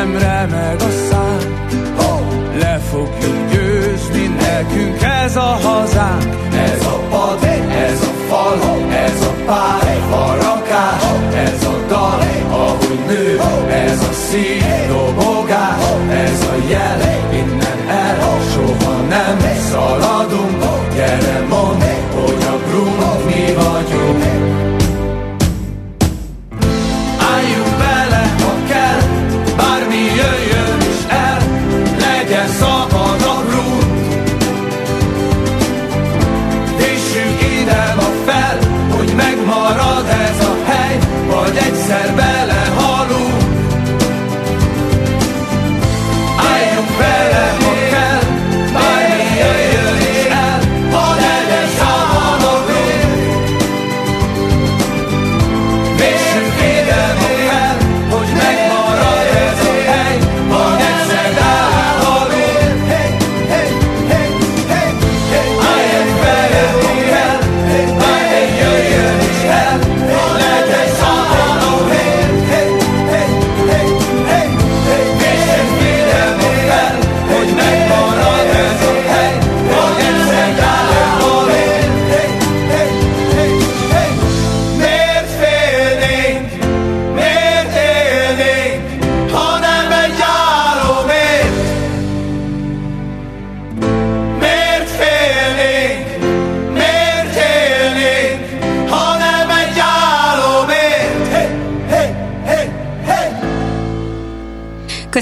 nem remeg a szám. Le fogjuk győzni, nekünk ez a hazánk. Ez a pad, ez a fal, ez a pár, a rakás Ez a dal, ahogy nő, ez a szív, dobogás Ez a jelen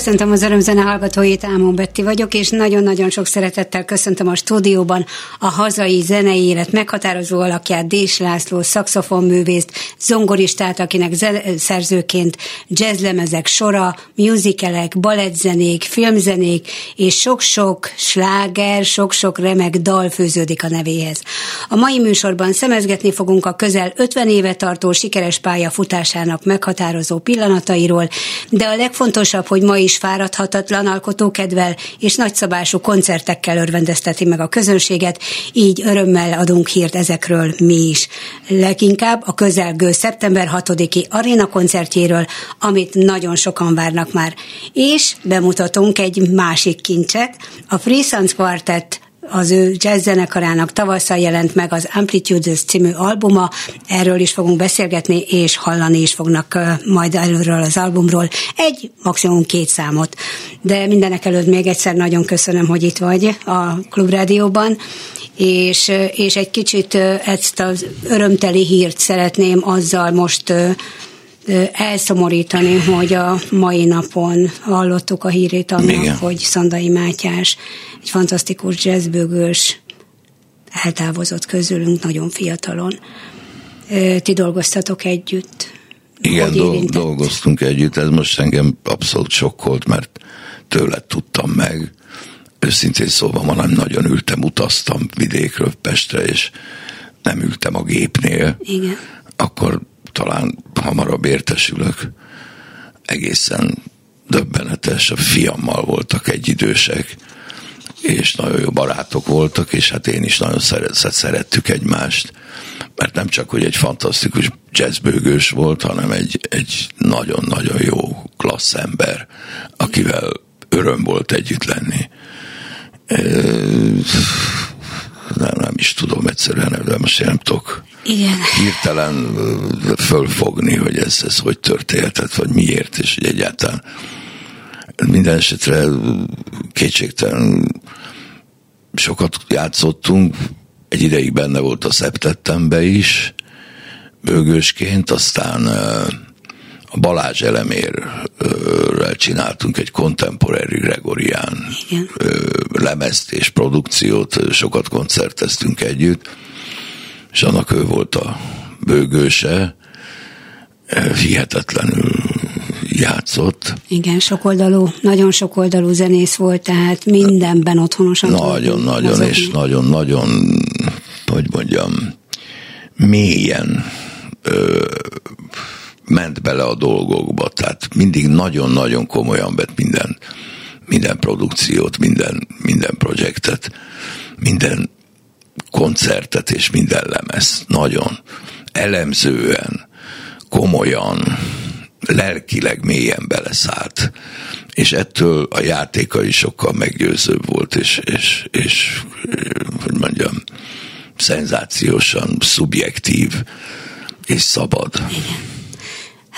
Köszöntöm az örömzene hallgatóit, Ámon Betti vagyok, és nagyon-nagyon sok szeretettel köszöntöm a stúdióban a hazai zenei élet meghatározó alakját, Dés László, szakszofonművészt, zongoristát, akinek szerzőként jazzlemezek sora, musicalek, balettzenék, filmzenék, és sok-sok sláger, sok-sok remek dal főződik a nevéhez. A mai műsorban szemezgetni fogunk a közel 50 éve tartó sikeres pálya futásának meghatározó pillanatairól, de a legfontosabb, hogy ma is fáradhatatlan alkotókedvel és nagyszabású koncertekkel örvendezteti meg a közönséget, így örömmel adunk hírt ezekről mi is. Leginkább a közelgő szeptember 6-i aréna koncertjéről, amit nagyon sokan várnak már. És bemutatunk egy másik kincset, a Free Quartet az ő jazz zenekarának tavasszal jelent meg az Amplitudes című albuma, erről is fogunk beszélgetni, és hallani is fognak majd előről az albumról egy, maximum két számot. De mindenek előtt még egyszer nagyon köszönöm, hogy itt vagy a Klubrádióban, és, és egy kicsit ezt az örömteli hírt szeretném azzal most elszomorítani, hogy a mai napon hallottuk a hírét annak, Igen. hogy Szandai Mátyás egy fantasztikus jazzbőgős eltávozott közülünk nagyon fiatalon. Ti dolgoztatok együtt, Igen, do- dolgoztunk együtt, ez most engem abszolút sokkolt, mert tőle tudtam meg. Őszintén szóval ma nem nagyon ültem, utaztam vidékről Pestre, és nem ültem a gépnél. Igen. Akkor talán hamarabb értesülök. Egészen döbbenetes, a fiammal voltak egyidősek, és nagyon jó barátok voltak, és hát én is nagyon szeret, szerettük egymást, mert nem csak, hogy egy fantasztikus jazzbőgős volt, hanem egy, egy nagyon-nagyon jó klassz ember, akivel öröm volt együtt lenni. Nem, nem is tudom egyszerűen, de most én nem tudok Igen. hirtelen fölfogni, hogy ez, ez hogy történhetett, vagy miért, és hogy egyáltalán minden esetre kétségtelen sokat játszottunk, egy ideig benne volt a szeptettembe is, bőgősként, aztán a Balázs elemérrel csináltunk egy contemporary Gregorián Igen. lemezt és produkciót, sokat koncerteztünk együtt, és annak ő volt a bőgőse, hihetetlenül játszott. Igen, sokoldalú, nagyon sokoldalú zenész volt, tehát mindenben otthonosan. Nagyon, nagyon, és nagyon-nagyon, hogy mondjam, mélyen ö, ment bele a dolgokba, tehát mindig nagyon-nagyon komolyan vett minden, minden produkciót, minden, minden projektet, minden koncertet és minden lemez. Nagyon elemzően, komolyan, lelkileg mélyen beleszállt. És ettől a játéka is sokkal meggyőzőbb volt, és, és, és hogy mondjam, szenzációsan szubjektív és szabad. Igen.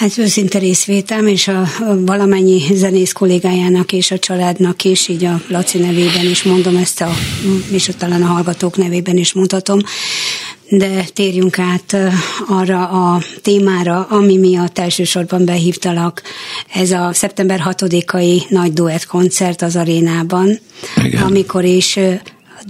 Hát őszinte részvétem, és a, a valamennyi zenész kollégájának és a családnak is, így a Laci nevében is mondom ezt, a, és talán a hallgatók nevében is mondhatom, de térjünk át arra a témára, ami miatt elsősorban behívtalak. Ez a szeptember 6-ai nagy duett koncert az arénában, Igen. amikor is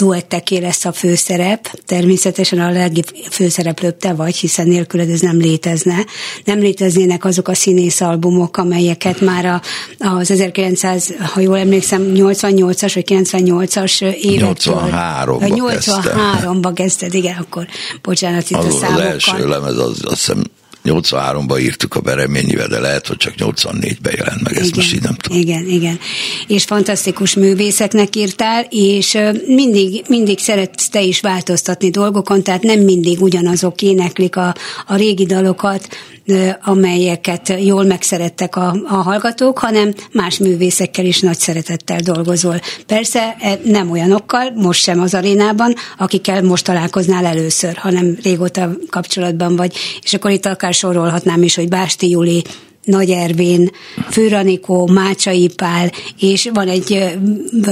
duetteké lesz a főszerep, természetesen a legfőszereplőbb te vagy, hiszen nélküled ez nem létezne. Nem léteznének azok a színész albumok, amelyeket már a, az 1900, ha jól emlékszem, 88-as vagy 98-as évekről. 83-ba 83-ba kezdted, igen, akkor bocsánat itt az a számokkal. Az első lemez, az, azt hiszem 83-ban írtuk a Bereményivel, de lehet, hogy csak 84-ben jelent meg, ezt igen, most így nem tudom. Igen, igen. És fantasztikus művészeknek írtál, és mindig, mindig szeretsz te is változtatni dolgokon, tehát nem mindig ugyanazok éneklik a, a régi dalokat, amelyeket jól megszerettek a, a hallgatók, hanem más művészekkel is nagy szeretettel dolgozol. Persze e, nem olyanokkal, most sem az arénában, akikkel most találkoznál először, hanem régóta kapcsolatban vagy. És akkor itt akár sorolhatnám is, hogy Básti Juli, nagy Ervin, Főranikó, Mácsai Pál, és van egy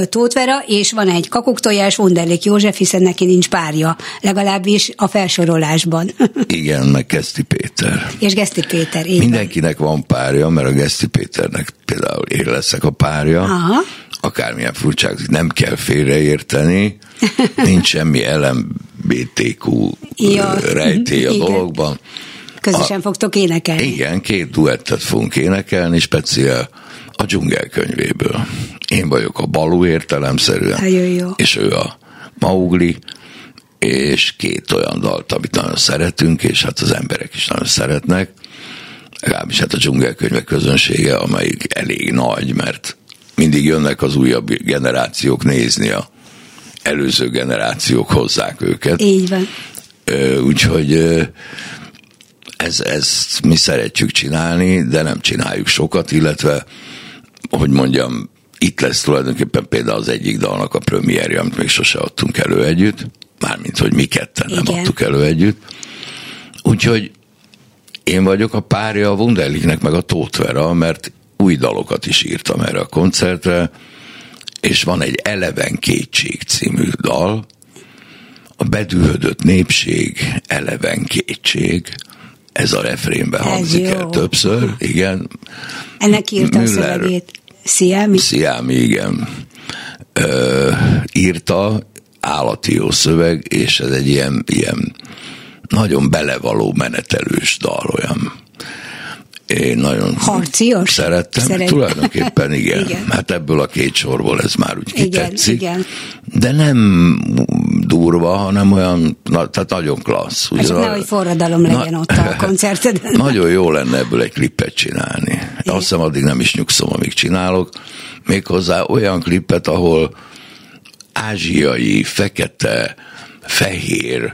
Tótvera, és van egy kakuktojás, Wunderlik József, hiszen neki nincs párja, legalábbis a felsorolásban. Igen, meg Geszti Péter. És Geszti Péter, így Mindenkinek van párja, mert a Geszti Péternek például én leszek a párja. Aha. Akármilyen furcsák, nem kell félreérteni, nincs semmi LMBTQ ja. rejtély a dologban Közösen a, fogtok énekelni. Igen, két duettet fogunk énekelni, speciál a dzsungelkönyvéből. Én vagyok a Balú értelemszerűen, jó, jó. és ő a Maugli, és két olyan dalt, amit nagyon szeretünk, és hát az emberek is nagyon szeretnek. Legalábbis hát a dzsungelkönyvek közönsége, amelyik elég nagy, mert mindig jönnek az újabb generációk nézni a előző generációk hozzák őket. Így van. Úgyhogy ez, ezt mi szeretjük csinálni, de nem csináljuk sokat, illetve, hogy mondjam, itt lesz tulajdonképpen például az egyik dalnak a premierje, amit még sose adtunk elő együtt, mármint, hogy mi ketten nem Igen. adtuk elő együtt. Úgyhogy én vagyok a párja a Wunderliknek, meg a Tótvera, mert új dalokat is írtam erre a koncertre, és van egy Eleven Kétség című dal, a bedühödött népség, eleven kétség, ez a refrénben hangzik el többször, igen. Ennek írta Müller, a szövegét. Sziámi? Sziámi, igen. Ö, írta, állati jó szöveg, és ez egy ilyen, ilyen nagyon belevaló menetelős dal, olyan én nagyon Harcios? szerettem. Szeret. Tulajdonképpen igen. Igen. Hát ebből a két sorból ez már úgy Igen, kitetszik. igen. De nem durva, hanem olyan, na, tehát nagyon klassz. Hát Ugye, nehogy forradalom legyen ott a koncerteden. Nagyon jó lenne ebből egy klippet csinálni. Azt hiszem addig nem is nyugszom, amíg csinálok. Méghozzá olyan klippet, ahol ázsiai, fekete, fehér,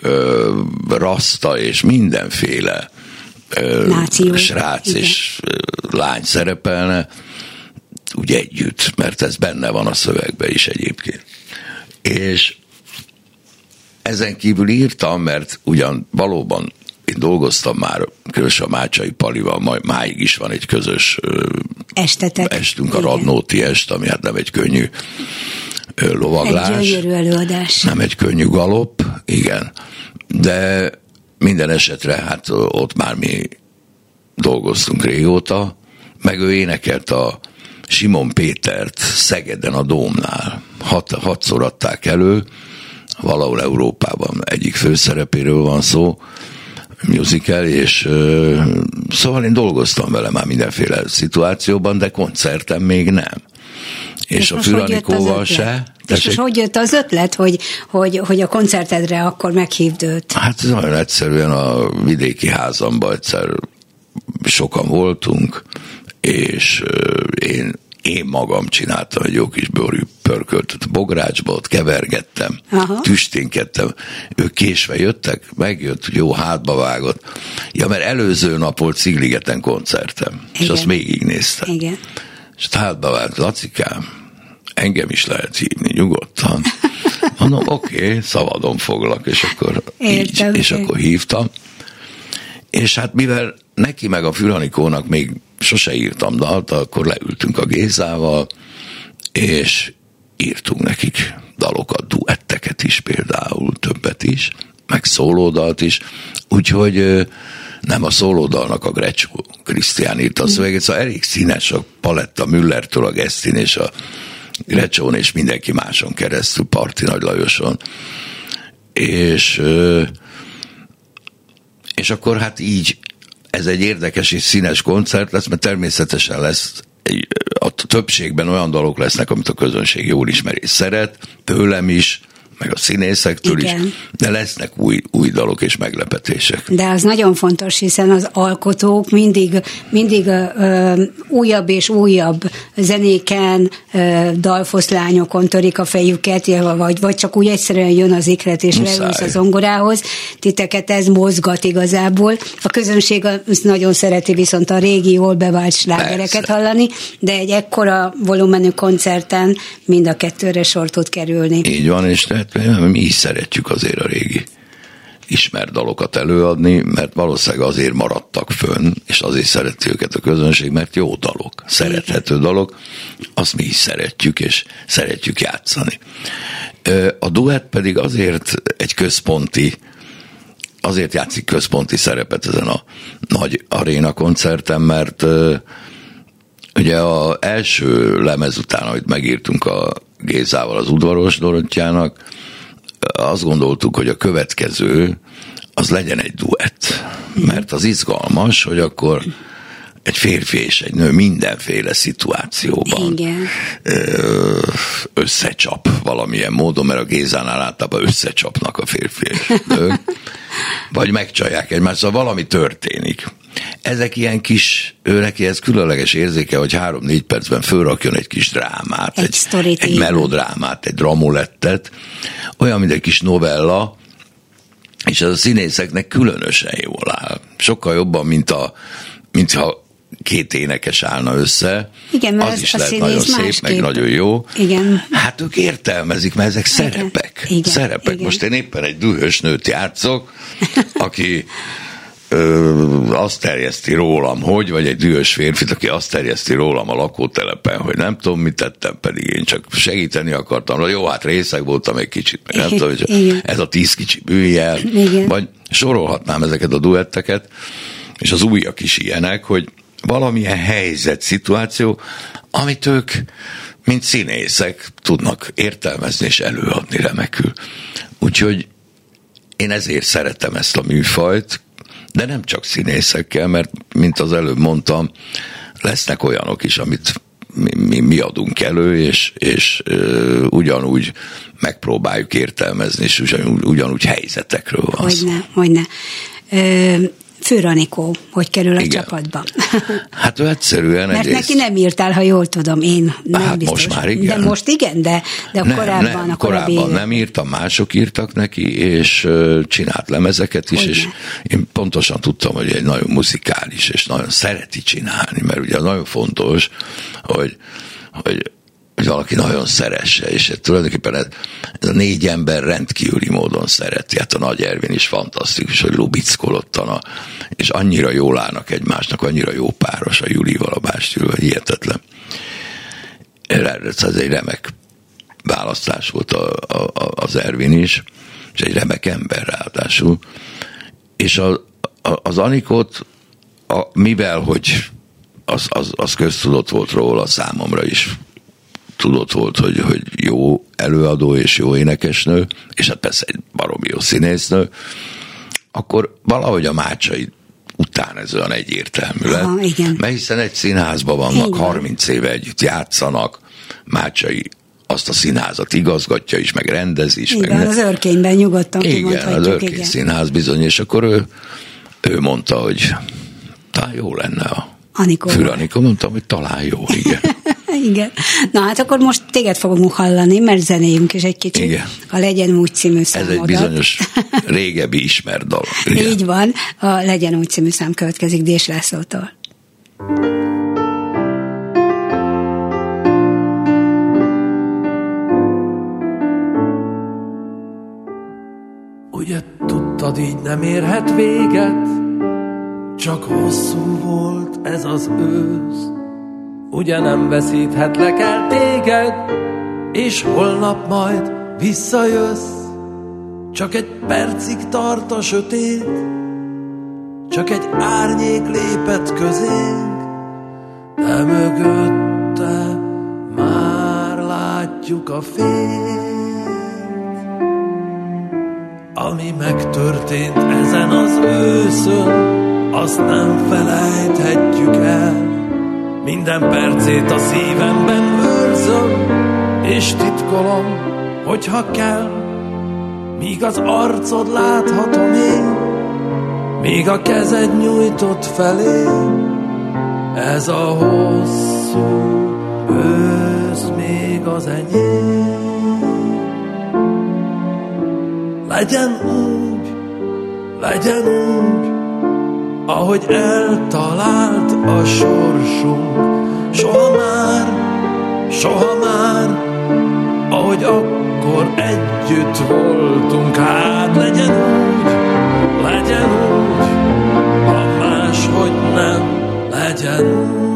ö, rasta és mindenféle ö, Náció. srác Igen. és lány szerepelne, úgy együtt, mert ez benne van a szövegben is egyébként. És ezen kívül írtam, mert ugyan valóban én dolgoztam már különösen a Mácsai Palival, majd máig is van egy közös Estetek. estünk, a Igen. Radnóti est, ami hát nem egy könnyű Egy lovaglás. gyönyörű előadás. Nem egy könnyű galop, igen. De minden esetre hát ott már mi dolgoztunk régóta, meg ő énekelt a Simon Pétert Szegeden a Dómnál. Hat, hatszor adták elő, valahol Európában egyik főszerepéről van szó, musical, és szóval én dolgoztam vele már mindenféle szituációban, de koncerten még nem. És, és a Füranikóval se. És Tessék? most hogy jött az ötlet, hogy, hogy, hogy a koncertedre akkor meghívd őt? Hát nagyon egyszerűen a vidéki házamban egyszer sokan voltunk, és én, én magam csináltam egy jó kis bőrű pörköltöt bográcsba, ott kevergettem, Aha. tüsténkedtem, ők késve jöttek, megjött, jó hátba vágott. Ja, mert előző nap volt Szigligeten koncertem, és Igen. azt végignéztem. Igen. És hátba vált, Lacikám, engem is lehet hívni nyugodtan. Mondom, oké, okay, szabadon foglak, és akkor Értem, így, és akkor hívtam. És hát mivel neki meg a Füranikónak még sose írtam dalt, akkor leültünk a Gézával, és írtunk nekik dalokat, duetteket is például, többet is, meg szólódalt is, úgyhogy nem a szólódalnak a Grecsó Krisztián írta a szöveget, szóval elég színes a paletta Müllertől a Gesztin és a Grecsón és mindenki máson keresztül, Parti Nagy Lajoson. És és akkor hát így ez egy érdekes és színes koncert lesz, mert természetesen lesz a többségben olyan dalok lesznek, amit a közönség jól ismer és szeret, tőlem is, meg a színészektől Igen. is, de lesznek új, új dalok és meglepetések. De az nagyon fontos, hiszen az alkotók mindig, mindig ö, újabb és újabb zenéken, ö, dalfoszlányokon törik a fejüket, vagy, vagy csak úgy egyszerűen jön az iklet és leülsz a zongorához. Titeket ez mozgat igazából. A közönség az nagyon szereti viszont a régi, jól bevált slágereket Persze. hallani, de egy ekkora volumenű koncerten mind a kettőre sor tud kerülni. Így van, és tehát mi is szeretjük azért a régi ismert dalokat előadni, mert valószínűleg azért maradtak fönn, és azért szereti őket a közönség, mert jó dalok, szerethető dalok, azt mi is szeretjük, és szeretjük játszani. A duett pedig azért egy központi azért játszik központi szerepet ezen a nagy aréna koncerten, mert ugye az első lemez után, amit megírtunk a Gézával, az udvaros Dorottyának, azt gondoltuk, hogy a következő az legyen egy duett. Mert az izgalmas, hogy akkor egy férfi és egy nő mindenféle szituációban Igen. összecsap valamilyen módon, mert a Gézánál általában összecsapnak a férfi és nők, vagy megcsalják egymást, szóval valami történik. Ezek ilyen kis, ő neki ez különleges érzéke, hogy három-négy percben fölrakjon egy kis drámát, Egy egy, egy melodrámát, egy dramulettet, olyan, mint egy kis novella, és ez a színészeknek különösen jól áll. Sokkal jobban, mint a, mint ha két énekes állna össze. Igen, mert az az- is lehet nagyon szép, másképp. meg nagyon jó. Igen. Hát ők értelmezik, mert ezek Igen. szerepek. Igen. Szerepek. Igen. Most én éppen egy dühös nőt játszok, aki ö, azt terjeszti rólam, hogy, vagy egy dühös férfit, aki azt terjeszti rólam a lakótelepen, hogy nem tudom, mit tettem, pedig én csak segíteni akartam. Jó, hát részeg voltam egy kicsit, meg nem tudom, hogy ez a tíz kicsi bűjjel, vagy sorolhatnám ezeket a duetteket, és az újak is ilyenek, hogy valamilyen helyzet, szituáció, amit ők, mint színészek tudnak értelmezni és előadni remekül. Úgyhogy én ezért szeretem ezt a műfajt, de nem csak színészekkel, mert mint az előbb mondtam, lesznek olyanok is, amit mi, mi, mi adunk elő, és, és ö, ugyanúgy megpróbáljuk értelmezni, és ugyanúgy, ugyanúgy helyzetekről van Hogyne, hogyne. Ö, Főranikó, hogy kerül a igen. csapatba. Hát ő egyszerűen Mert egyrészt... neki nem írtál, ha jól tudom, én nem hát biztos. most már igen. De most igen, de, de nem, korábban nem, a korábban nem írtam, mások írtak neki, és csinált lemezeket is, Hogyne. és én pontosan tudtam, hogy egy nagyon muzikális, és nagyon szereti csinálni, mert ugye nagyon fontos, hogy, hogy hogy valaki nagyon szeresse, és tulajdonképpen ez, ez a négy ember rendkívüli módon szereti. Hát a Nagy Ervin is fantasztikus, hogy lubickolottan, és annyira jól állnak egymásnak, annyira jó páros a Julival, a Bástyülvel, hihetetlen. Ez egy remek választás volt a, a, a, az Ervin is, és egy remek ember ráadásul. És a, a, az Anikot, a, mivel hogy az, az, az köztudott volt róla számomra is tudott volt, hogy, hogy jó előadó és jó énekesnő, és hát persze egy baromi jó színésznő, akkor valahogy a mácsai után ez olyan egyértelmű lett. Igen. Mert hiszen egy színházban vannak, igen. 30 éve együtt játszanak, Mácsai azt a színházat igazgatja is, meg rendez is. Igen, meg az örkényben nyugodtan Igen, az örkény igen. színház bizony, és akkor ő, ő mondta, hogy talán jó lenne a Anikó. Füranikó, mondtam, hogy talán jó, igen. Igen. Na hát akkor most téged fogunk hallani, mert zenéjünk is egy kicsit. Igen. A Legyen úgy című számodat. Ez egy bizonyos régebbi ismert dal. Igen. Így van. A Legyen úgy című szám következik Dés Lászlótól. Ugye tudtad, így nem érhet véget, csak hosszú volt ez az ősz. Ugye nem veszíthetlek el téged, és holnap majd visszajössz. Csak egy percig tart a sötét, csak egy árnyék lépett közénk, de mögötte már látjuk a fényt. Ami megtörtént ezen az őszön, azt nem felejthetjük el. Minden percét a szívemben őrzöm, és titkolom, hogyha kell, míg az arcod láthatom én, míg a kezed nyújtott felé. Ez a hosszú ősz még az enyém. Legyen úgy, legyen úgy, ahogy eltalált a sorsunk. Soha már, soha már, ahogy akkor együtt voltunk, hát legyen úgy, legyen úgy, ha máshogy nem, legyen úgy.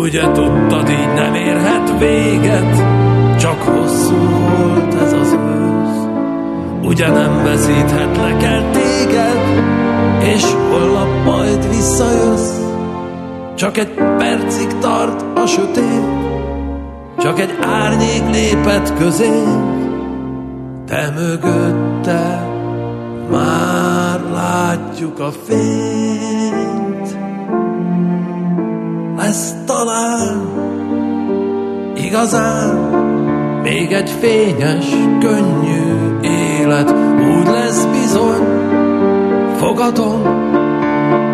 Ugye tudtad, így nem érhet véget, csak hosszú volt ez az ősz. Ugye nem veszíthetlek el téged, és holnap majd visszajössz. Csak egy percig tart a sötét, csak egy árnyék lépett közé, te mögötte már látjuk a fényt. Lesz talán igazán még egy fényes, könnyű élet, úgy lesz bizony, fogadom,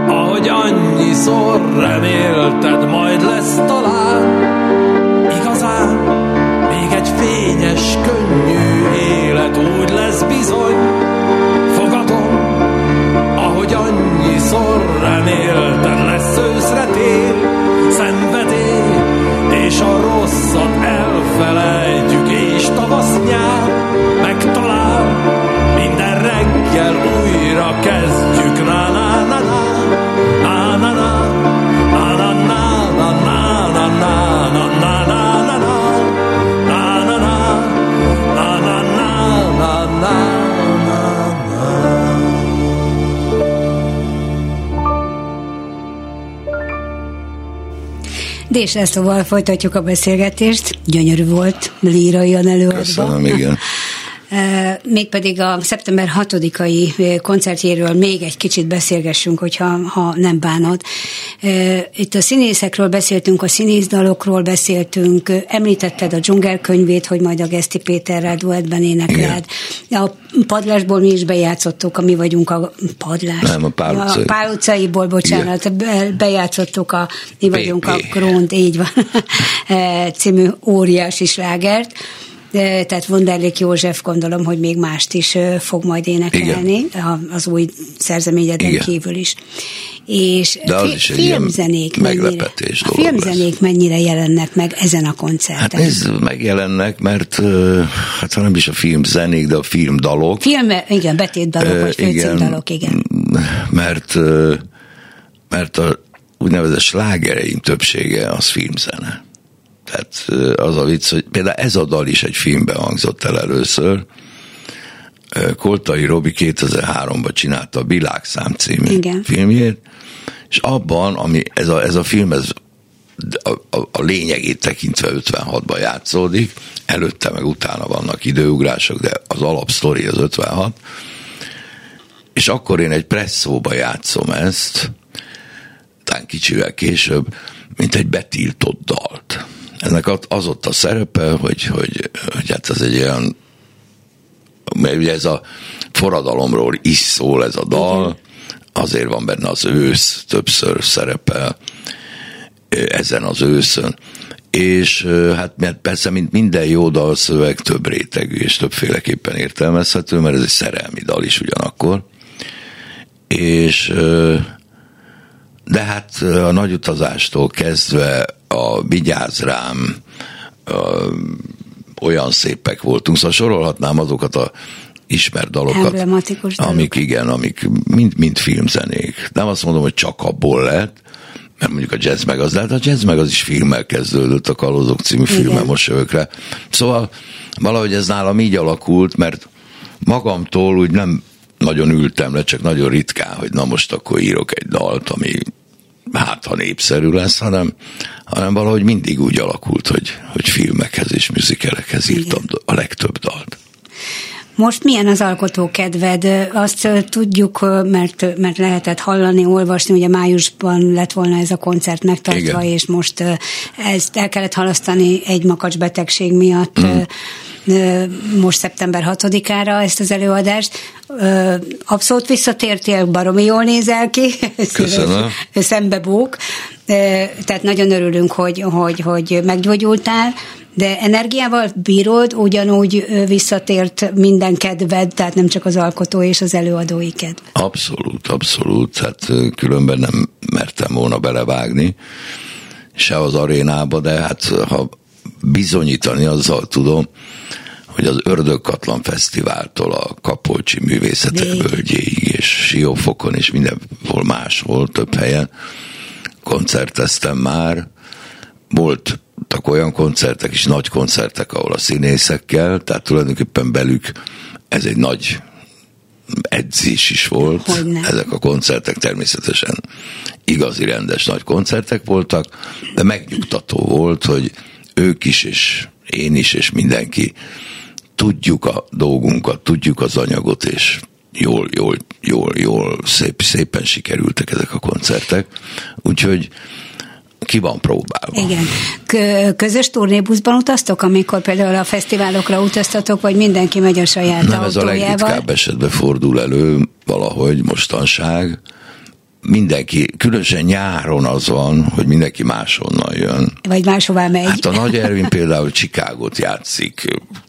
ahogy annyiszor remélted, majd lesz talán igazán még egy fényes, könnyű élet, úgy lesz bizony, fogadom, ahogy annyiszor remélted, lesz őszre tér, szenvedély, és a rosszat elfelejtjük, és tavasz nyár megtalál, újra kezdjük. Na, na, na, na, na, na, na. Folytatjuk a beszélgetést. Gyönyörű volt, lírai előadva. Köszönöm, igen mégpedig a szeptember 6-ai koncertjéről még egy kicsit beszélgessünk, hogyha ha nem bánod. Itt a színészekről beszéltünk, a színészdalokról beszéltünk, említetted a dzsungelkönyvét, hogy majd a Geszti Péterrel duettben énekled. A padlásból mi is bejátszottuk, a mi vagyunk a padlás. Nem, a Pál utcai. A Pál utcaiból, bocsánat, Igen. bejátszottuk a mi vagyunk a Krónt, így van, című óriási slágert tehát Vonderlék József gondolom, hogy még mást is fog majd énekelni, Igen. az új szerzeményeden kívül is. És De az is filmzenék mennyire, a filmzenék lesz. mennyire jelennek meg ezen a koncerten? Hát ez megjelennek, mert hát nem is a filmzenék, de a filmdalok. Film, igen, betétdalok, uh, vagy főcímdalok, igen. Mert, mert a úgynevezett slágereim többsége az filmzene. Tehát az a vicc, hogy például ez a dal is egy filmben hangzott el először. Koltai Robi 2003-ban csinálta a Világszám című Igen. filmjét, és abban, ami ez a, ez a film, ez a, a, a lényegét tekintve 56-ban játszódik, előtte meg utána vannak időugrások, de az alapsztori az 56, és akkor én egy presszóba játszom ezt, talán kicsivel később, mint egy betiltott dalt. Ennek az ott a szerepe, hogy, hogy, hogy hát ez egy olyan, mert ugye ez a forradalomról is szól ez a dal, azért van benne az ősz, többször szerepel ezen az őszön. És hát mert persze, mint minden jó dalszöveg, több rétegű és többféleképpen értelmezhető, mert ez egy szerelmi dal is ugyanakkor. És de hát a nagy utazástól kezdve a Vigyáz rám, a, olyan szépek voltunk, szóval sorolhatnám azokat a ismert dalokat, Emblematikus amik igen, amik mind, mind filmzenék. Nem azt mondom, hogy csak abból lett, mert mondjuk a jazz meg az, de hát a jazz meg az is filmmel kezdődött, a Kalózok című filmmel most jövök rá. Szóval valahogy ez nálam így alakult, mert magamtól úgy nem nagyon ültem le, csak nagyon ritkán, hogy na most akkor írok egy dalt, ami hát ha népszerű lesz, hanem, hanem valahogy mindig úgy alakult, hogy, hogy filmekhez és műzikelekhez írtam Igen. a legtöbb dalt. Most milyen az alkotókedved? Azt tudjuk, mert, mert lehetett hallani, olvasni, ugye májusban lett volna ez a koncert megtartva, Igen. és most ezt el kellett halasztani egy makacs betegség miatt. Mm most szeptember 6-ára ezt az előadást. Abszolút visszatértél, baromi jól nézel ki. Köszönöm. Szembebúk. Tehát nagyon örülünk, hogy, hogy, hogy meggyógyultál, de energiával bírod, ugyanúgy visszatért minden kedved, tehát nem csak az alkotó és az előadói kedv. Abszolút, abszolút. Hát különben nem mertem volna belevágni se az arénába, de hát ha bizonyítani azzal tudom, hogy az Ördögkatlan Fesztiváltól a Kapolcsi Művészetek Völgyéig és Siófokon és mindenhol máshol, több helyen koncerteztem már. Voltak olyan koncertek is, nagy koncertek, ahol a színészekkel, tehát tulajdonképpen belük ez egy nagy edzés is volt. Hogyne. Ezek a koncertek természetesen igazi rendes nagy koncertek voltak, de megnyugtató volt, hogy ők is, és én is, és mindenki tudjuk a dolgunkat, tudjuk az anyagot, és jól, jól, jól, jól, szép, szépen sikerültek ezek a koncertek. Úgyhogy ki van próbálva. Igen. Közös turnébuszban utaztok, amikor például a fesztiválokra utaztatok, vagy mindenki megy a saját Nem, autójával? ez a legritkább esetben fordul elő valahogy mostanság mindenki, különösen nyáron az van, hogy mindenki máshonnan jön. Vagy máshová megy. Hát a Nagy Ervin például Csikágot játszik,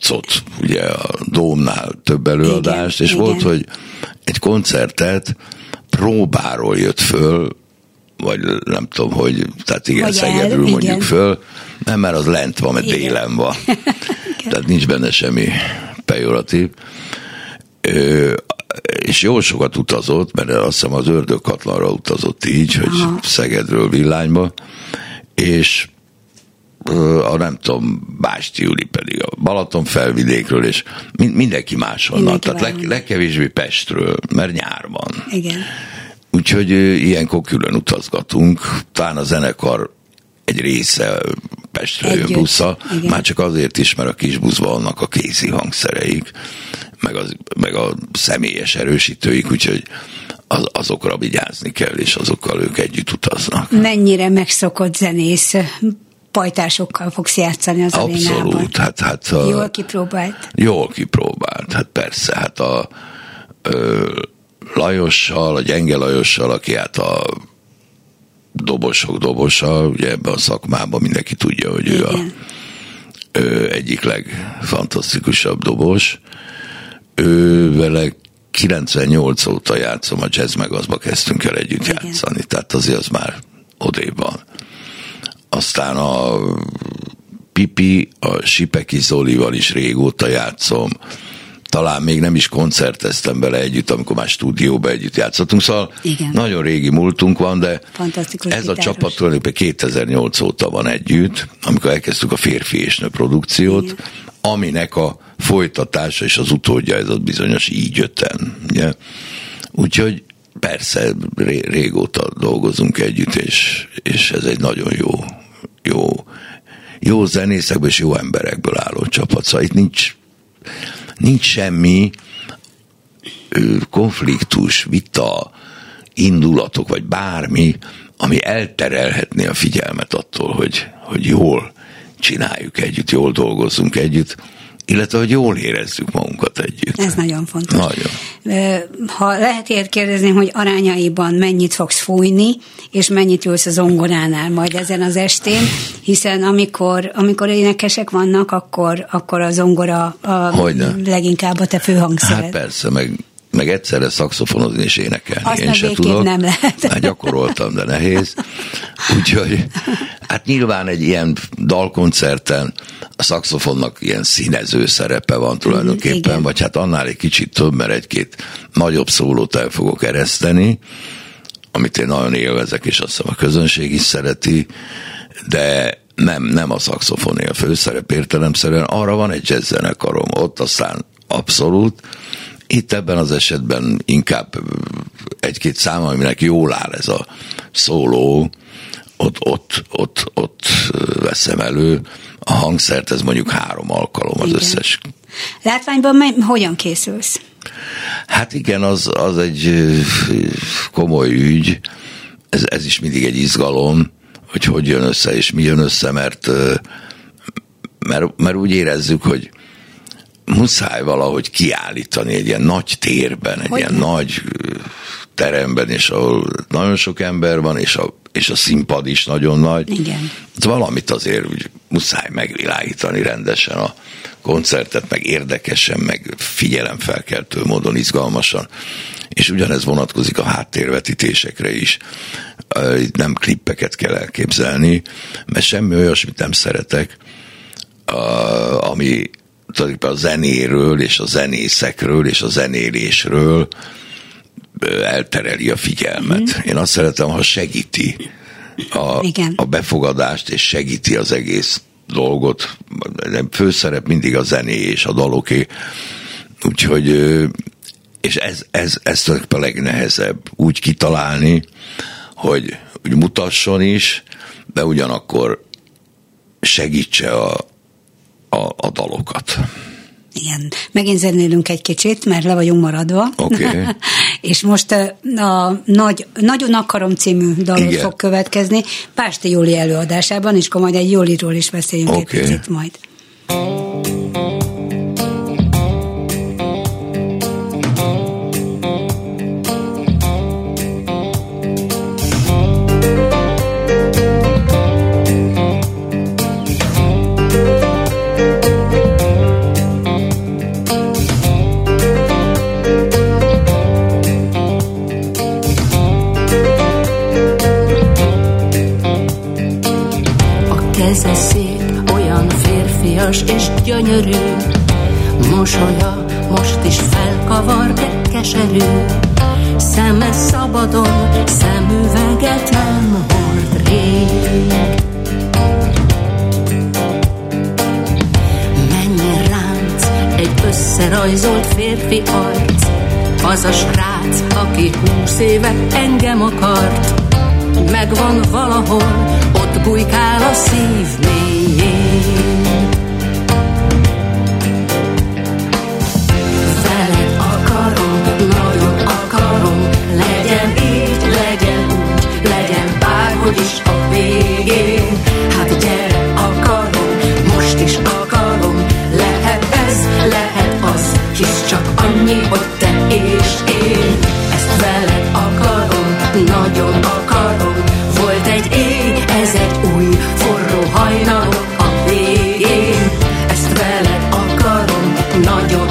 COT, ugye a Dómnál több előadást, igen, és igen. volt, hogy egy koncertet próbáról jött föl, vagy nem tudom, hogy, tehát igen, vagy Szegedről el, mondjuk igen. föl, nem, mert az lent van, mert igen. délen van. tehát nincs benne semmi pejoratív. Ö, és jó sokat utazott, mert azt hiszem az ördögkatlanra utazott így, hogy Aha. Szegedről villányba, és a nem tudom, Básti Júli pedig a Balaton felvidékről, és mindenki máshonnan, mindenki tehát leg, legkevésbé Pestről, mert nyár van. Igen. Úgyhogy ilyenkor külön utazgatunk, talán a zenekar egy része Budapestről jön busza, igen. már csak azért is, mert a kis buszban vannak a kézi hangszereik, meg, az, meg a személyes erősítőik, úgyhogy az, azokra vigyázni kell, és azokkal ők együtt utaznak. Mennyire megszokott zenész pajtásokkal fogsz játszani az arénában? Abszolút, hát, hát a, Jól kipróbált? Jól kipróbált, hát persze, hát a ö, Lajossal, a gyenge Lajossal, aki hát a dobosok dobosa, ugye ebben a szakmában mindenki tudja, hogy ő a Igen. ő egyik legfantasztikusabb dobos. Ő vele 98 óta játszom, a jazz meg azba kezdtünk el együtt Igen. játszani, tehát azért az már odébb van. Aztán a Pipi, a Sipeki Zolival is régóta játszom. Talán még nem is koncerteztem vele együtt, amikor már stúdióba együtt játszottunk, szóval Igen. nagyon régi múltunk van, de Fantasztikus ez a gitáros. csapat tulajdonképpen 2008 óta van együtt, amikor elkezdtük a férfi és nő produkciót, Igen. aminek a folytatása és az utódja ez a bizonyos így öten. Ugye? Úgyhogy persze ré, régóta dolgozunk együtt, és, és ez egy nagyon jó, jó, jó zenészekből és jó emberekből álló csapat. Szóval itt nincs, nincs semmi konfliktus, vita, indulatok, vagy bármi, ami elterelhetné a figyelmet attól, hogy, hogy jól csináljuk együtt, jól dolgozzunk együtt, illetve hogy jól érezzük magunkat együtt. Ez nagyon fontos. Nagyon. Ha lehet ilyet kérdezni, hogy arányaiban mennyit fogsz fújni, és mennyit ülsz a zongoránál majd ezen az estén, hiszen amikor, amikor énekesek vannak, akkor, akkor a zongora a, Hogyne. leginkább a te főhangszered. Hát persze, meg, meg egyszerre szakszofonozni és énekelni. Azt Én meg se végképp tudok. nem lehet. Hát gyakoroltam, de nehéz. Úgyhogy hát nyilván egy ilyen dalkoncerten a szakszofonnak ilyen színező szerepe van tulajdonképpen, igen. vagy hát annál egy kicsit több, mert egy-két nagyobb szólót el fogok ereszteni, amit én nagyon élvezek, és azt hiszem a közönség is szereti, de nem, nem a szakszofon a főszerep értelemszerűen, arra van egy jazz zenekarom, ott aztán abszolút, itt ebben az esetben inkább egy-két szám, aminek jól áll ez a szóló, ott, ott, ott, ott veszem elő. A hangszert, ez mondjuk három alkalom az Igen. összes Látványban me- hogyan készülsz? Hát igen, az, az egy komoly ügy. Ez, ez is mindig egy izgalom, hogy hogy jön össze és mi jön össze, mert, mert, mert úgy érezzük, hogy muszáj valahogy kiállítani egy ilyen nagy térben, egy Hogyne. ilyen nagy teremben, és ahol nagyon sok ember van, és a, és a színpad is nagyon nagy. Igen. Hát valamit azért úgy muszáj megvilágítani rendesen a koncertet, meg érdekesen, meg figyelemfelkeltő módon, izgalmasan. És ugyanez vonatkozik a háttérvetítésekre is. Itt nem klippeket kell elképzelni, mert semmi olyasmit nem szeretek, ami tulajdonképpen a zenéről, és a zenészekről, és a zenélésről eltereli a figyelmet. Én azt szeretem, ha segíti a, Igen. a befogadást, és segíti az egész dolgot. De Főszerep mindig a zené és a daloké. Úgyhogy, és ez, ez, ez a legnehezebb úgy kitalálni, hogy úgy mutasson is, de ugyanakkor segítse a, a, a dalokat. Igen, megint zenélünk egy kicsit, mert le vagyunk maradva. Oké. és most a nagy, Nagyon akarom című dalot Igen. fog következni Pásti Jóli előadásában, és akkor majd egy Jóliról is beszéljünk Oké. egy picit majd. Akarom, nagyon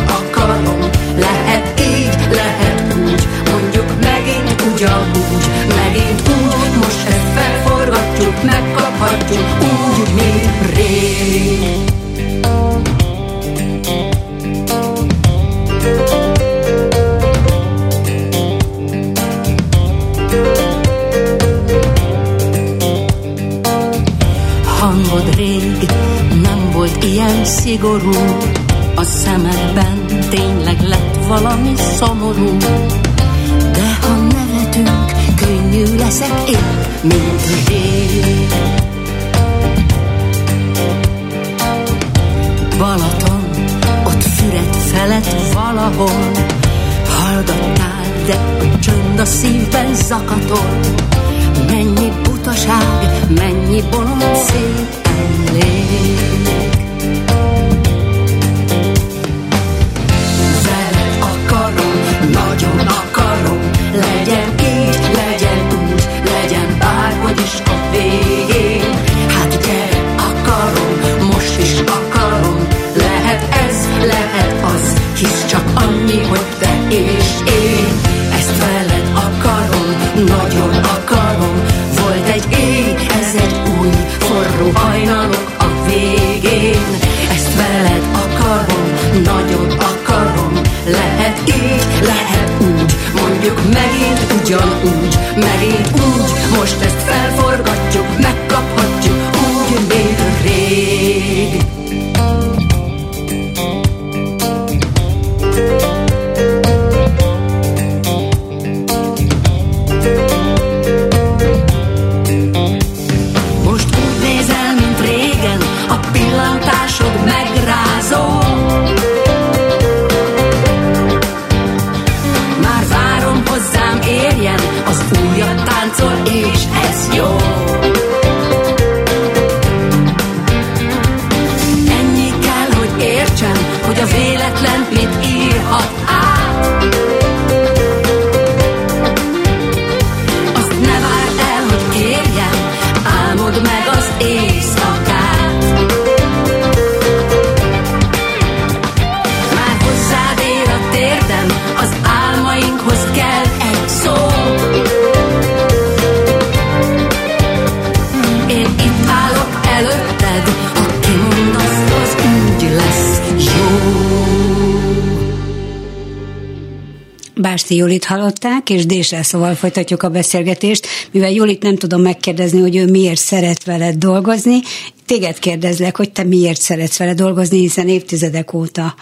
hallották, és Désre szóval folytatjuk a beszélgetést, mivel Julit nem tudom megkérdezni, hogy ő miért szeret veled dolgozni, téged kérdezlek, hogy te miért szeretsz vele dolgozni, hiszen évtizedek óta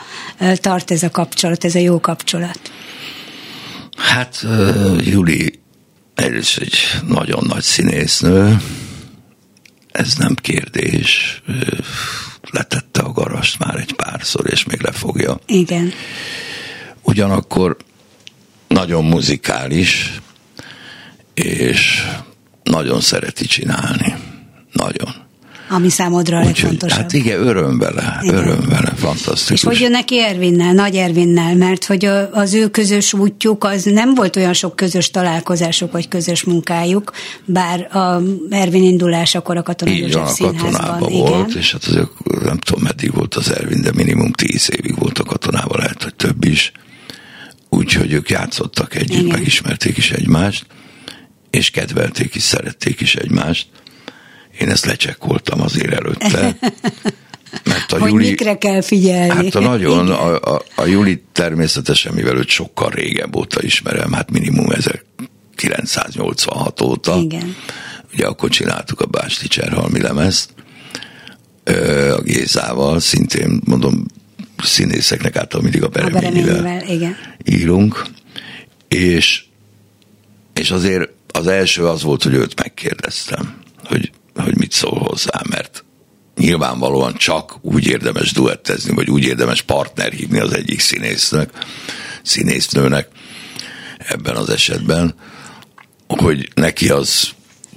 tart ez a kapcsolat, ez a jó kapcsolat. Hát uh, Juli egyrészt egy nagyon nagy színésznő, ez nem kérdés, letette a garast már egy párszor, és még lefogja. Igen. Ugyanakkor nagyon muzikális, és nagyon szereti csinálni. Nagyon. Ami számodra a legfontosabb. hát igen, öröm vele, Igen. öröm vele, És fantasztikus. hogy jön neki Ervinnel, Nagy Ervinnel, mert hogy az ő közös útjuk, az nem volt olyan sok közös találkozásuk, vagy közös munkájuk, bár a Ervin indulásakor a Katona Így van, a katonában igen. volt, és hát azért nem tudom, meddig volt az Ervin, de minimum tíz évig volt a katonában, lehet, hogy több is. Úgyhogy ők játszottak együtt, Igen. megismerték is egymást, és kedvelték is, szerették is egymást. Én ezt lecsekkoltam azért előtte. Mert a hogy Juli, mikre kell figyelni. Hát a nagyon, a, a, a Juli természetesen, mivel őt sokkal régebb óta ismerem, hát minimum 1986 óta. Igen. Ugye akkor csináltuk a Básti Cserhalmi lemezt, a Gézával, szintén mondom, színészeknek által mindig a bereményével, igen. írunk, és, és azért az első az volt, hogy őt megkérdeztem, hogy hogy mit szól hozzá, mert nyilvánvalóan csak úgy érdemes duettezni, vagy úgy érdemes partner hívni az egyik színésznek, színésznőnek ebben az esetben, hogy neki az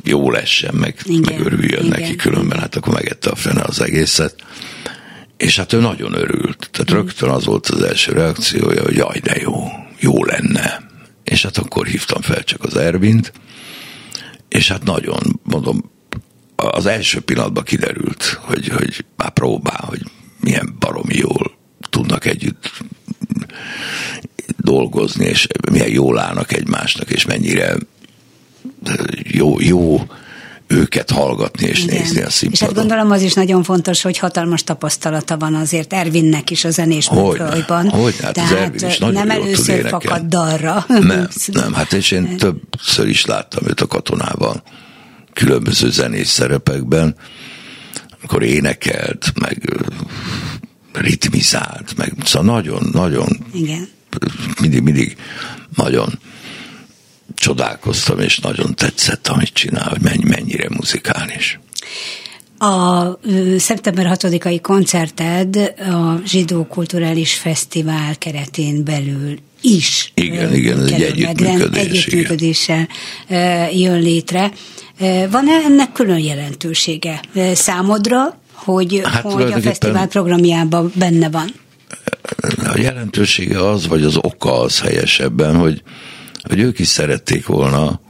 jó lessen, meg, Igen, meg örüljön igen, neki, különben hát akkor megette a fene az egészet. És hát ő nagyon örült. Tehát rögtön az volt az első reakciója, hogy jaj, de jó, jó lenne. És hát akkor hívtam fel csak az Ervint, és hát nagyon, mondom, az első pillanatban kiderült, hogy, hogy már próbál, hogy milyen baromi jól tudnak együtt dolgozni, és milyen jól állnak egymásnak, és mennyire jó, jó őket hallgatni és Igen. nézni a És hát színpadon. gondolom az is nagyon fontos, hogy hatalmas tapasztalata van azért Ervinnek is a zenés műfajban. hogyne, hát az Tehát Ervin is nagyon nem először fakad dalra. Nem, nem, hát és én többször is láttam őt a katonában, különböző zenés szerepekben, amikor énekelt, meg ritmizált, meg szóval nagyon, nagyon, Igen. mindig, mindig nagyon csodálkoztam, és nagyon tetszett, amit csinál, hogy mennyi, mennyire muzikális. A szeptember 6-ai koncerted a Zsidó Kulturális Fesztivál keretén belül is Igen, igen, egy együttműködés, Együttműködéssel jön létre. Van-e ennek külön jelentősége számodra, hogy, Hát hogy a fesztivál programjában benne van? a jelentősége az, vagy az oka az helyesebben, hogy, hogy ők is szerették volna,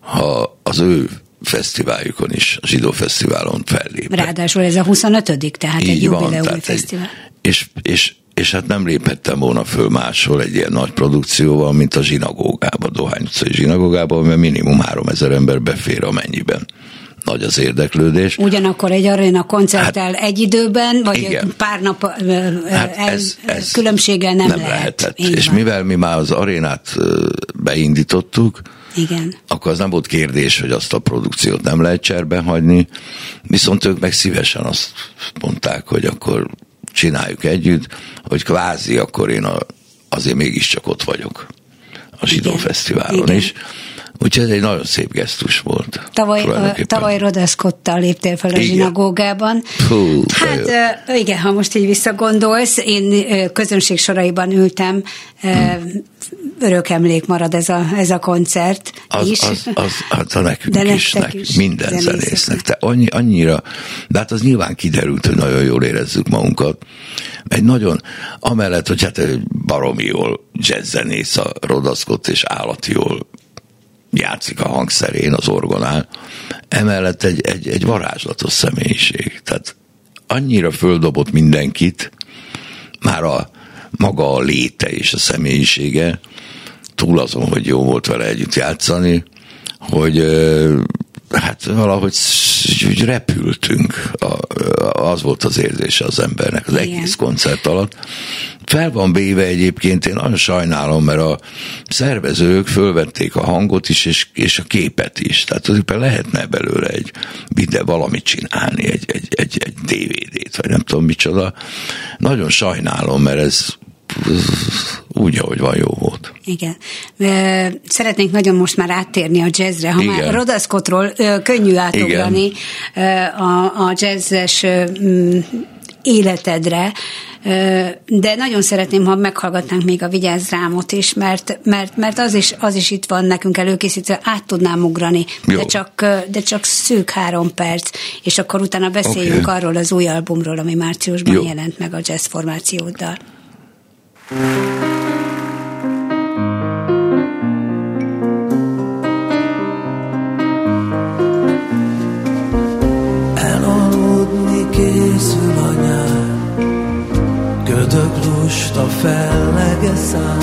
ha az ő fesztiváljukon is, a zsidó fesztiválon fellépnek. Ráadásul ez a 25 tehát egy jubileumi fesztivál. Egy, és, és, és hát nem léphettem volna föl máshol egy ilyen nagy produkcióval, mint a zsinagógába, Dohány utcai zsinagógába, mert minimum 3000 ember befér amennyiben nagy az érdeklődés. Ugyanakkor egy aréna koncerttel hát, egy időben, vagy igen. egy pár nap Hát el, ez, ez különbséggel nem, nem lehet. lehetett. Így És van. mivel mi már az arénát beindítottuk, Igen. akkor az nem volt kérdés, hogy azt a produkciót nem lehet cserben hagyni, viszont ők meg szívesen azt mondták, hogy akkor csináljuk együtt, hogy kvázi akkor én a, azért mégiscsak ott vagyok a Zsidó Igen. Fesztiválon Igen. is. Úgyhogy ez egy nagyon szép gesztus volt. Tavaly, tavaly Rodeszkottal léptél fel a Igen. zsinagógában. De hát igen, ha most így visszagondolsz, én közönség soraiban ültem, ö, örök emlék marad ez a, ez a koncert Az, is. az, az, hát a nekünk De is, nekünk, is, minden zenésznek. Te annyi, annyira, de hát az nyilván kiderült, hogy nagyon jól érezzük magunkat. Egy nagyon, amellett, hogy hát egy baromi jól jazzzenész a rodaszkott, és állati jól játszik a hangszerén, az orgonál, emellett egy, egy, egy varázslatos személyiség. Tehát annyira földobott mindenkit, már a maga a léte és a személyisége, túl azon, hogy jó volt vele együtt játszani, hogy hát valahogy úgy repültünk. A, az volt az érzése az embernek az Igen. egész koncert alatt. Fel van véve egyébként, én nagyon sajnálom, mert a szervezők fölvették a hangot is, és, és a képet is. Tehát tulajdonképpen lehetne belőle egy videó, valamit csinálni, egy, egy, egy, egy DVD-t, vagy nem tudom micsoda. Nagyon sajnálom, mert ez úgy, ahogy van, jó volt. Igen. Szeretnénk nagyon most már áttérni a jazzre. Ha Igen. már Rodaszkotról könnyű átugrani a, a jazzes mm, életedre, de nagyon szeretném, ha meghallgatnánk még a Vigyázz rámot is, mert, mert, mert az, is, az is itt van nekünk előkészítve, át tudnám ugrani, de csak, de csak szűk három perc, és akkor utána beszéljünk Oké. arról az új albumról, ami márciusban Jó. jelent meg a jazz formációddal. Elaludni Ködög lusta fellege szám.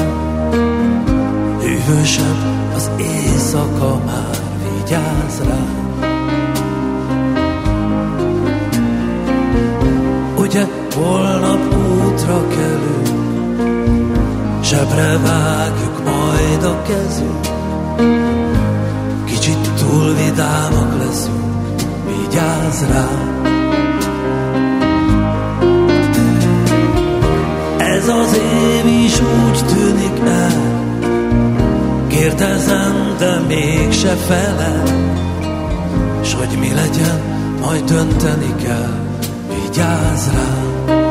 Hűvösebb az éjszaka már vigyáz rá. Ugye holnap útra kelünk Zsebre vágjuk majd a kezünk. Kicsit túl vidámak leszünk Vigyázz rá Ez az év is úgy tűnik el. Kérdezem, de mégse felel S hogy mi legyen majd dönteni kell, vigyázz rám.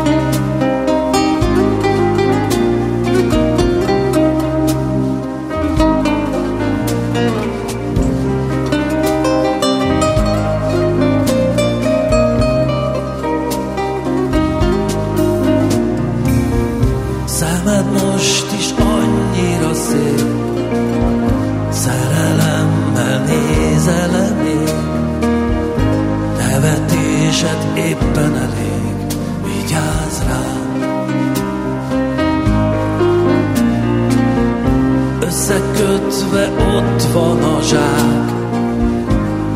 Összekötve ott van a zsák,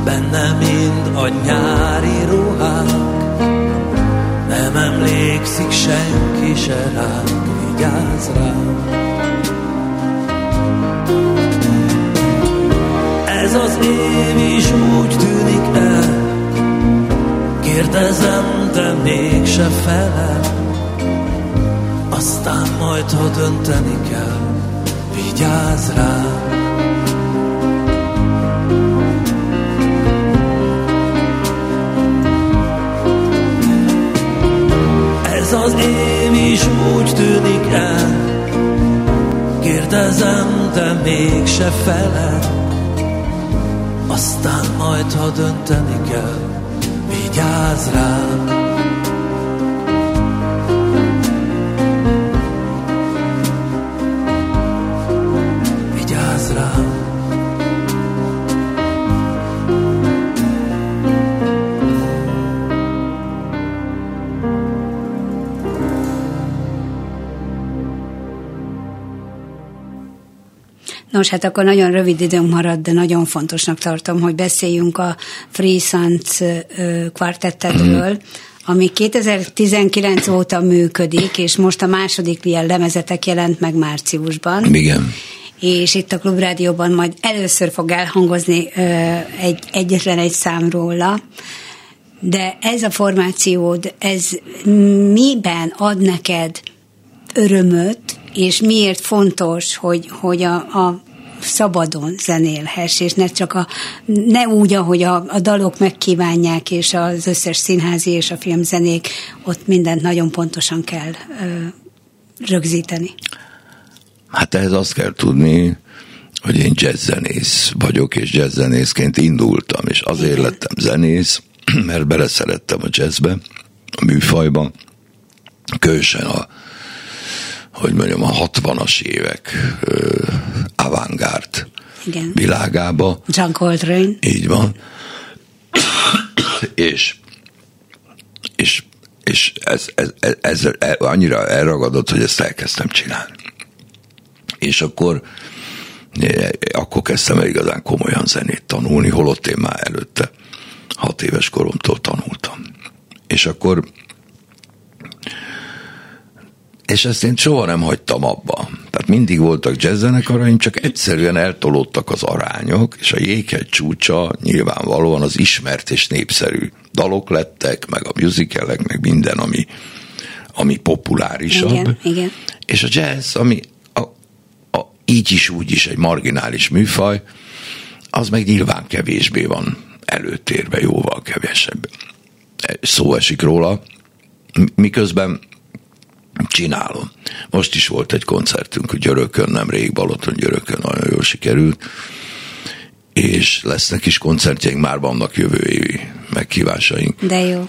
benne mind a nyári ruhák. Nem emlékszik senki se ránk, vigyázz rám. Ez az év is úgy tűnik el, kérdezem, de mégse felel. Aztán majd, ha dönteni kell, vigyázz rám. Ez az év is úgy tűnik el, kérdezem, de mégse felel. Aztán majd, ha dönteni kell, vigyázz rám. Nos, hát akkor nagyon rövid időnk marad, de nagyon fontosnak tartom, hogy beszéljünk a Free Sons kvartettetről, ami 2019 óta működik, és most a második ilyen lemezetek jelent meg márciusban. Igen. És itt a Klubrádióban majd először fog elhangozni ö, egy, egyetlen egy szám róla. De ez a formációd, ez miben ad neked örömöt, és miért fontos, hogy, hogy a, a szabadon zenélhess, és ne csak a, ne úgy, ahogy a, a dalok megkívánják, és az összes színházi és a filmzenék, ott mindent nagyon pontosan kell ö, rögzíteni. Hát ehhez azt kell tudni, hogy én jazzzenész vagyok, és jazzzenészként indultam, és azért Igen. lettem zenész, mert beleszerettem a jazzbe, a műfajba, különösen a, hogy mondjam, a 60-as évek ö, avantgárd világába, John Coltrane. így van. és és, és ez, ez, ez, ez, annyira elragadott, hogy ezt elkezdtem csinálni. És akkor akkor kezdtem el igazán komolyan zenét tanulni, holott én már előtte hat éves koromtól tanultam. És akkor és ezt én soha nem hagytam abba. Tehát mindig voltak jazzzenekaraim, csak egyszerűen eltolódtak az arányok, és a jéghegy csúcsa nyilvánvalóan az ismert és népszerű dalok lettek, meg a musicalek, meg minden, ami, ami populárisabb. Igen, igen. És a jazz, ami a, a, így is úgy is egy marginális műfaj, az meg nyilván kevésbé van előtérbe, jóval kevesebb. Szó esik róla, miközben csinálom. Most is volt egy koncertünk, hogy Györökön, nem rég Balaton Györökön, nagyon jól sikerült, és lesznek is koncertjeink, már vannak jövő évi meghívásaink. De jó.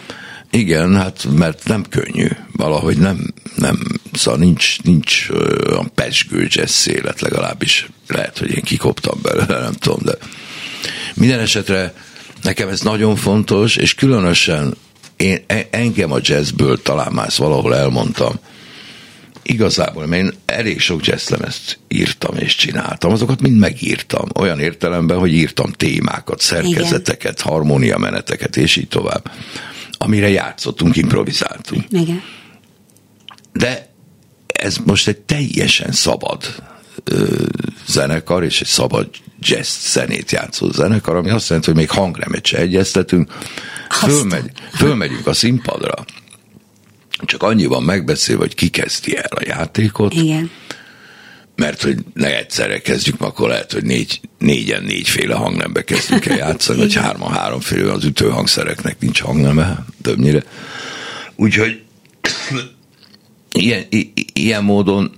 Igen, hát mert nem könnyű, valahogy nem, nem szóval nincs, nincs olyan pesgő jazz szélet, legalábbis lehet, hogy én kikoptam belőle, nem tudom, de minden esetre nekem ez nagyon fontos, és különösen én, e- engem a jazzből talán már ezt valahol elmondtam, igazából, mert én elég sok jazzlemezt írtam és csináltam, azokat mind megírtam, olyan értelemben, hogy írtam témákat, szerkezeteket, harmóniameneteket, és így tovább, amire játszottunk, improvizáltunk. Igen. De ez most egy teljesen szabad ö, zenekar, és egy szabad jazz zenét játszó zenekar, ami azt jelenti, hogy még hangremet se egyeztetünk, fölmegy, fölmegyünk a színpadra, csak annyi van megbeszélve, hogy ki kezdi el a játékot, Igen. mert hogy ne egyszerre kezdjük, mert akkor lehet, hogy négy, négyen négyféle hangnembe kezdjük el játszani, vagy hárman háromféle, az ütőhangszereknek nincs hangneme, többnyire. Úgyhogy ilyen, i, ilyen módon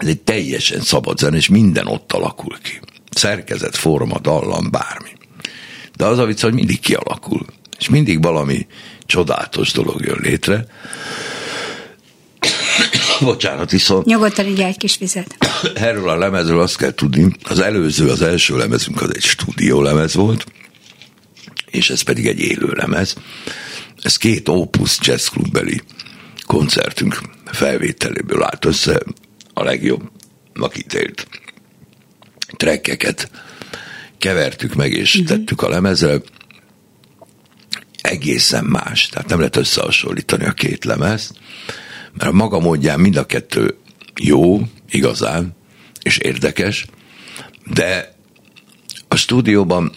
ez egy teljesen szabad zene, és minden ott alakul ki. Szerkezet, forma, dallam, bármi. De az a vicc, hogy mindig kialakul. És mindig valami csodálatos dolog jön létre. Bocsánat, viszont Nyugodtan így egy kis vizet. erről a lemezről azt kell tudni, az előző, az első lemezünk az egy stúdió lemez volt, és ez pedig egy élő lemez. Ez két Opus Jazz Clubbeli koncertünk felvételéből állt össze a legjobb makitélt trekkeket kevertük meg és uh-huh. tettük a lemezre. Egészen más, tehát nem lehet összehasonlítani a két lemezt, mert a maga módján mind a kettő jó, igazán, és érdekes, de a stúdióban,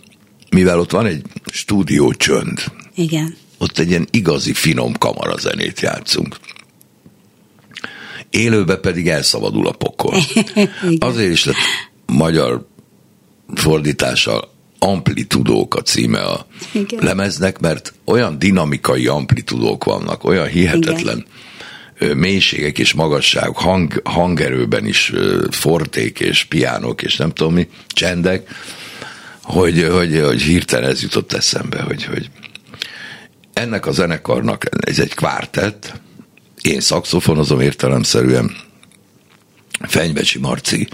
mivel ott van egy stúdió csönd, Igen. ott egy ilyen igazi finom kamarazenét játszunk. Élőben pedig elszabadul a pokol. Azért is lett magyar fordítással amplitudók a címe a Igen. lemeznek, mert olyan dinamikai amplitudók vannak, olyan hihetetlen ö, mélységek és magasságok, hang, hangerőben is forték és piánok és nem tudom mi, csendek, hogy, hogy, hogy hirtelen ez jutott eszembe, hogy, hogy ennek a zenekarnak, ez egy kvártett, én szakszofonozom értelemszerűen, Fenyvesi Marci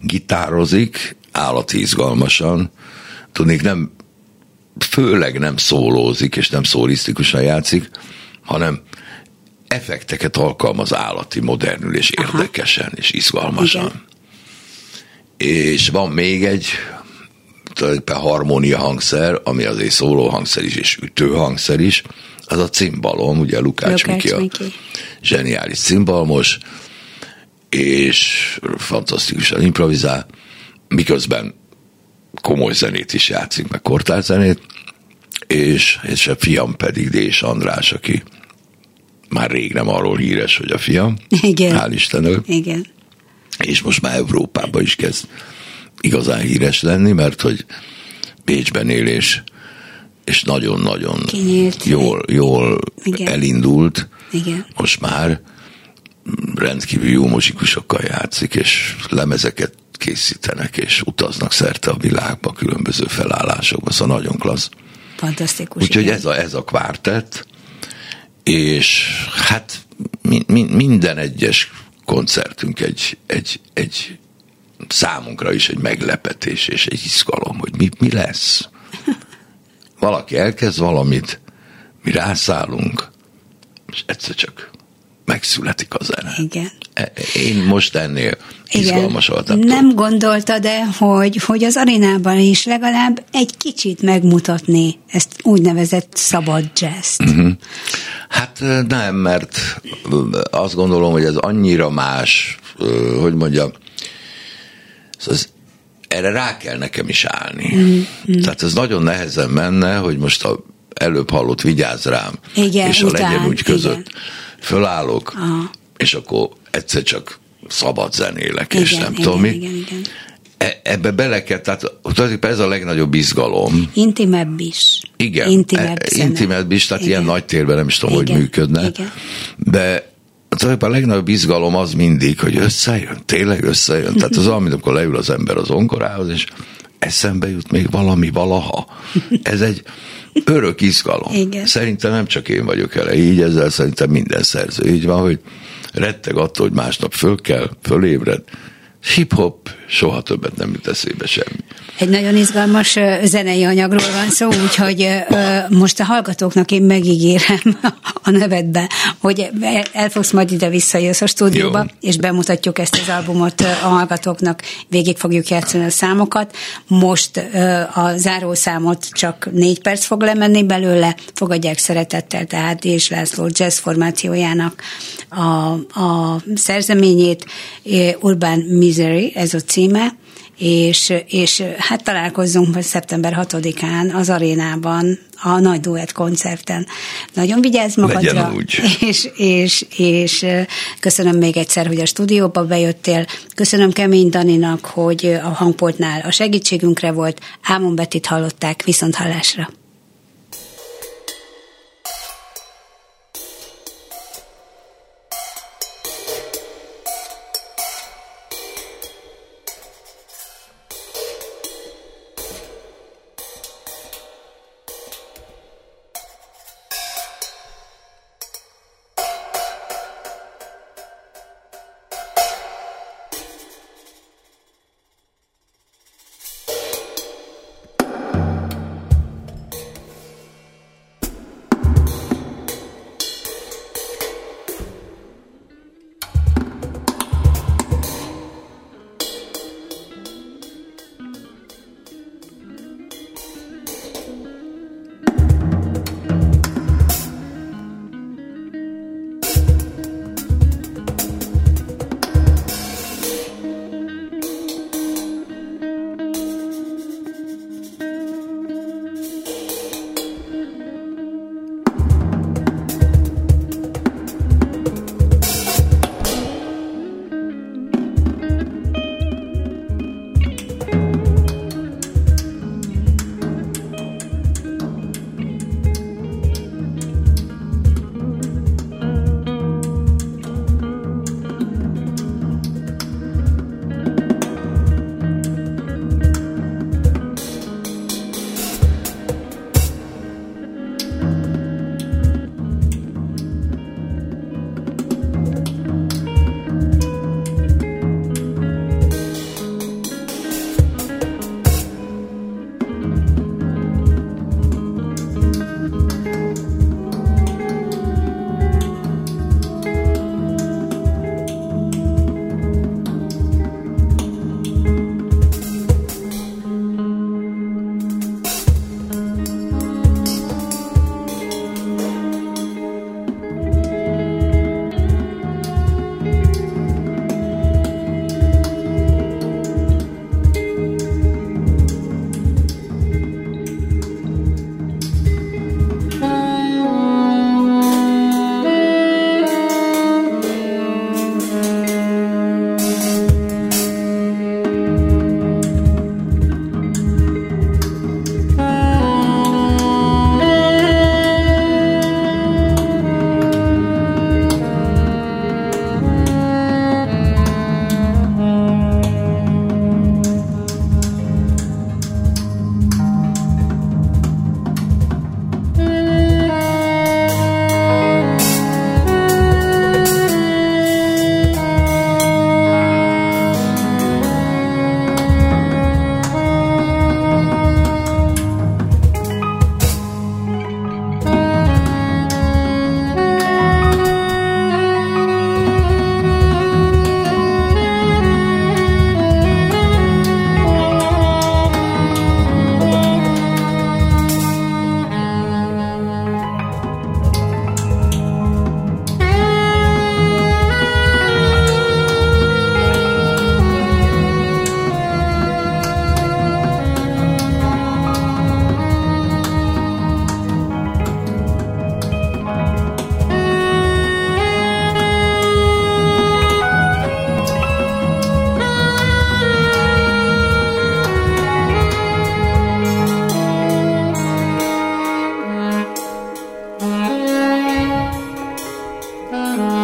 gitározik, állati izgalmasan, tudnék nem, főleg nem szólózik, és nem szólisztikusan játszik, hanem effekteket alkalmaz állati, modernül és érdekesen, és izgalmasan. Igen. És van még egy tulajdonképpen harmónia hangszer, ami azért szóló hangszer is, és ütő hangszer is, az a cimbalom, ugye Lukács, Lukács Miki a Miki. zseniális cimbalmos, és fantasztikusan improvizál, miközben komoly zenét is játszik, meg kortárzenét, és, és a fiam pedig Dés András, aki már rég nem arról híres, hogy a fiam, Igen. hál' Istennek, Igen. és most már Európában is kezd igazán híres lenni, mert hogy Bécsben él és, és nagyon-nagyon Kinyílt. jól, jól Igen. elindult, Igen. most már rendkívül jó muzsikusokkal játszik, és lemezeket készítenek, és utaznak szerte a világba, különböző felállásokba, szóval nagyon klassz. Fantasztikus. Úgyhogy igen. ez a, ez a kvártett, és hát mi, mi, minden egyes koncertünk egy, egy, egy számunkra is egy meglepetés és egy izgalom, hogy mi, mi lesz. Valaki elkezd valamit, mi rászállunk, és egyszer csak megszületik a zene. Igen. Én most ennél izgalmasabbat nem, nem gondolta de hogy, hogy az arénában is legalább egy kicsit megmutatni ezt úgynevezett szabad jazz Mhm. Hát nem, mert azt gondolom, hogy ez annyira más, hogy mondjam, ez, erre rá kell nekem is állni. Mhm, Tehát ez nagyon nehezen menne, hogy most a előbb hallott vigyázz rám, Igen, és a után, legyen úgy között igen. fölállok, Aha. és akkor egyszer csak szabad zenélek, Igen, és nem igen, tudom mi. igen, igen. E- ebbe bele kell, tehát tulajdonképpen ez a legnagyobb izgalom, Intimebb is. igen, Intimebb e- intimebb is, tehát Igen. ilyen nagy térben nem is tudom, Igen, hogy működne. igen. De tulajdonképpen a legnagyobb izgalom az mindig, hogy összejön, tényleg összejön. Tehát az, amit amikor leül az ember az ongorához, és eszembe jut még valami valaha. Ez egy örök izgalom. Igen. Szerintem nem csak én vagyok ele így, ezzel szerintem minden szerző így van, hogy retteg attól, hogy másnap föl kell, fölébred, hip-hop, soha többet nem jut eszébe semmi. Egy nagyon izgalmas zenei anyagról van szó, úgyhogy most a hallgatóknak én megígérem a nevedbe, hogy el- el fogsz majd ide visszajössz a stúdióba, Jó. és bemutatjuk ezt az albumot a hallgatóknak, végig fogjuk játszani a számokat. Most a zárószámot csak négy perc fog lemenni belőle, fogadják szeretettel, tehát és László jazz formációjának a, a szerzeményét, ö, Urban Misery, ez a címe, és, és hát találkozzunk szeptember 6-án az arénában a nagy duett koncerten. Nagyon vigyázz magadra. Legyen úgy. És, és, és köszönöm még egyszer, hogy a stúdióba bejöttél. Köszönöm Kemény Daninak, hogy a hangpoltnál a segítségünkre volt. Ámon Betit hallották, viszont hallásra. Música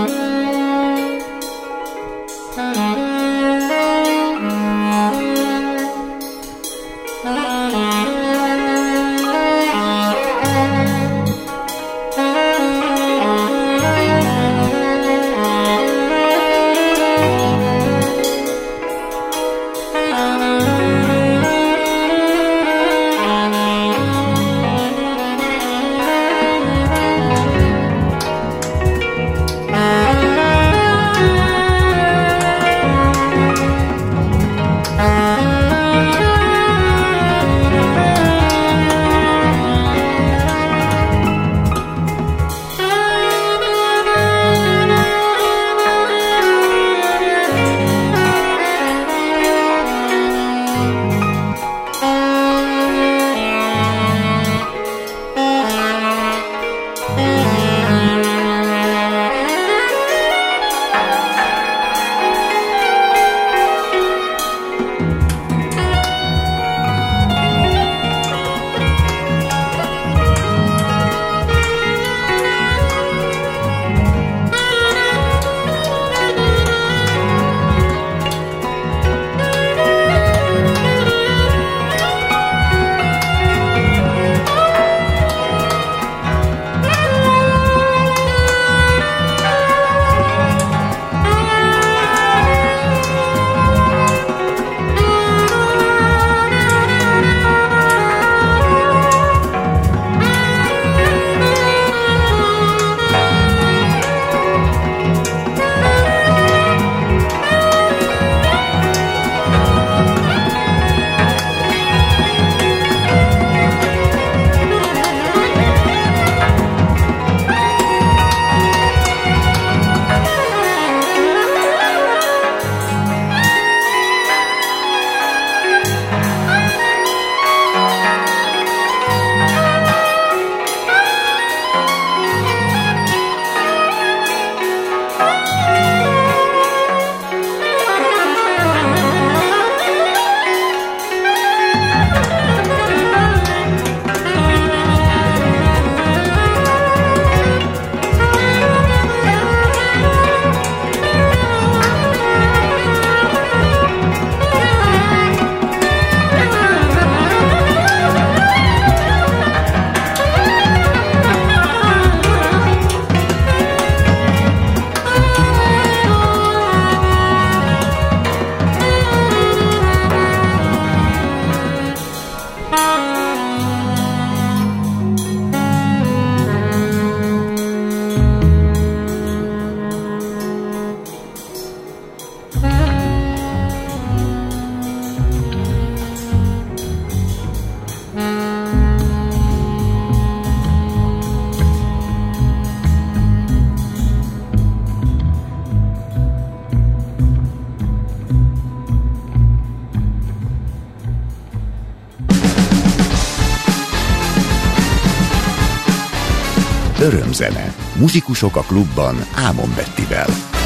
Örömzene. Muzsikusok a klubban Ámon Bettivel.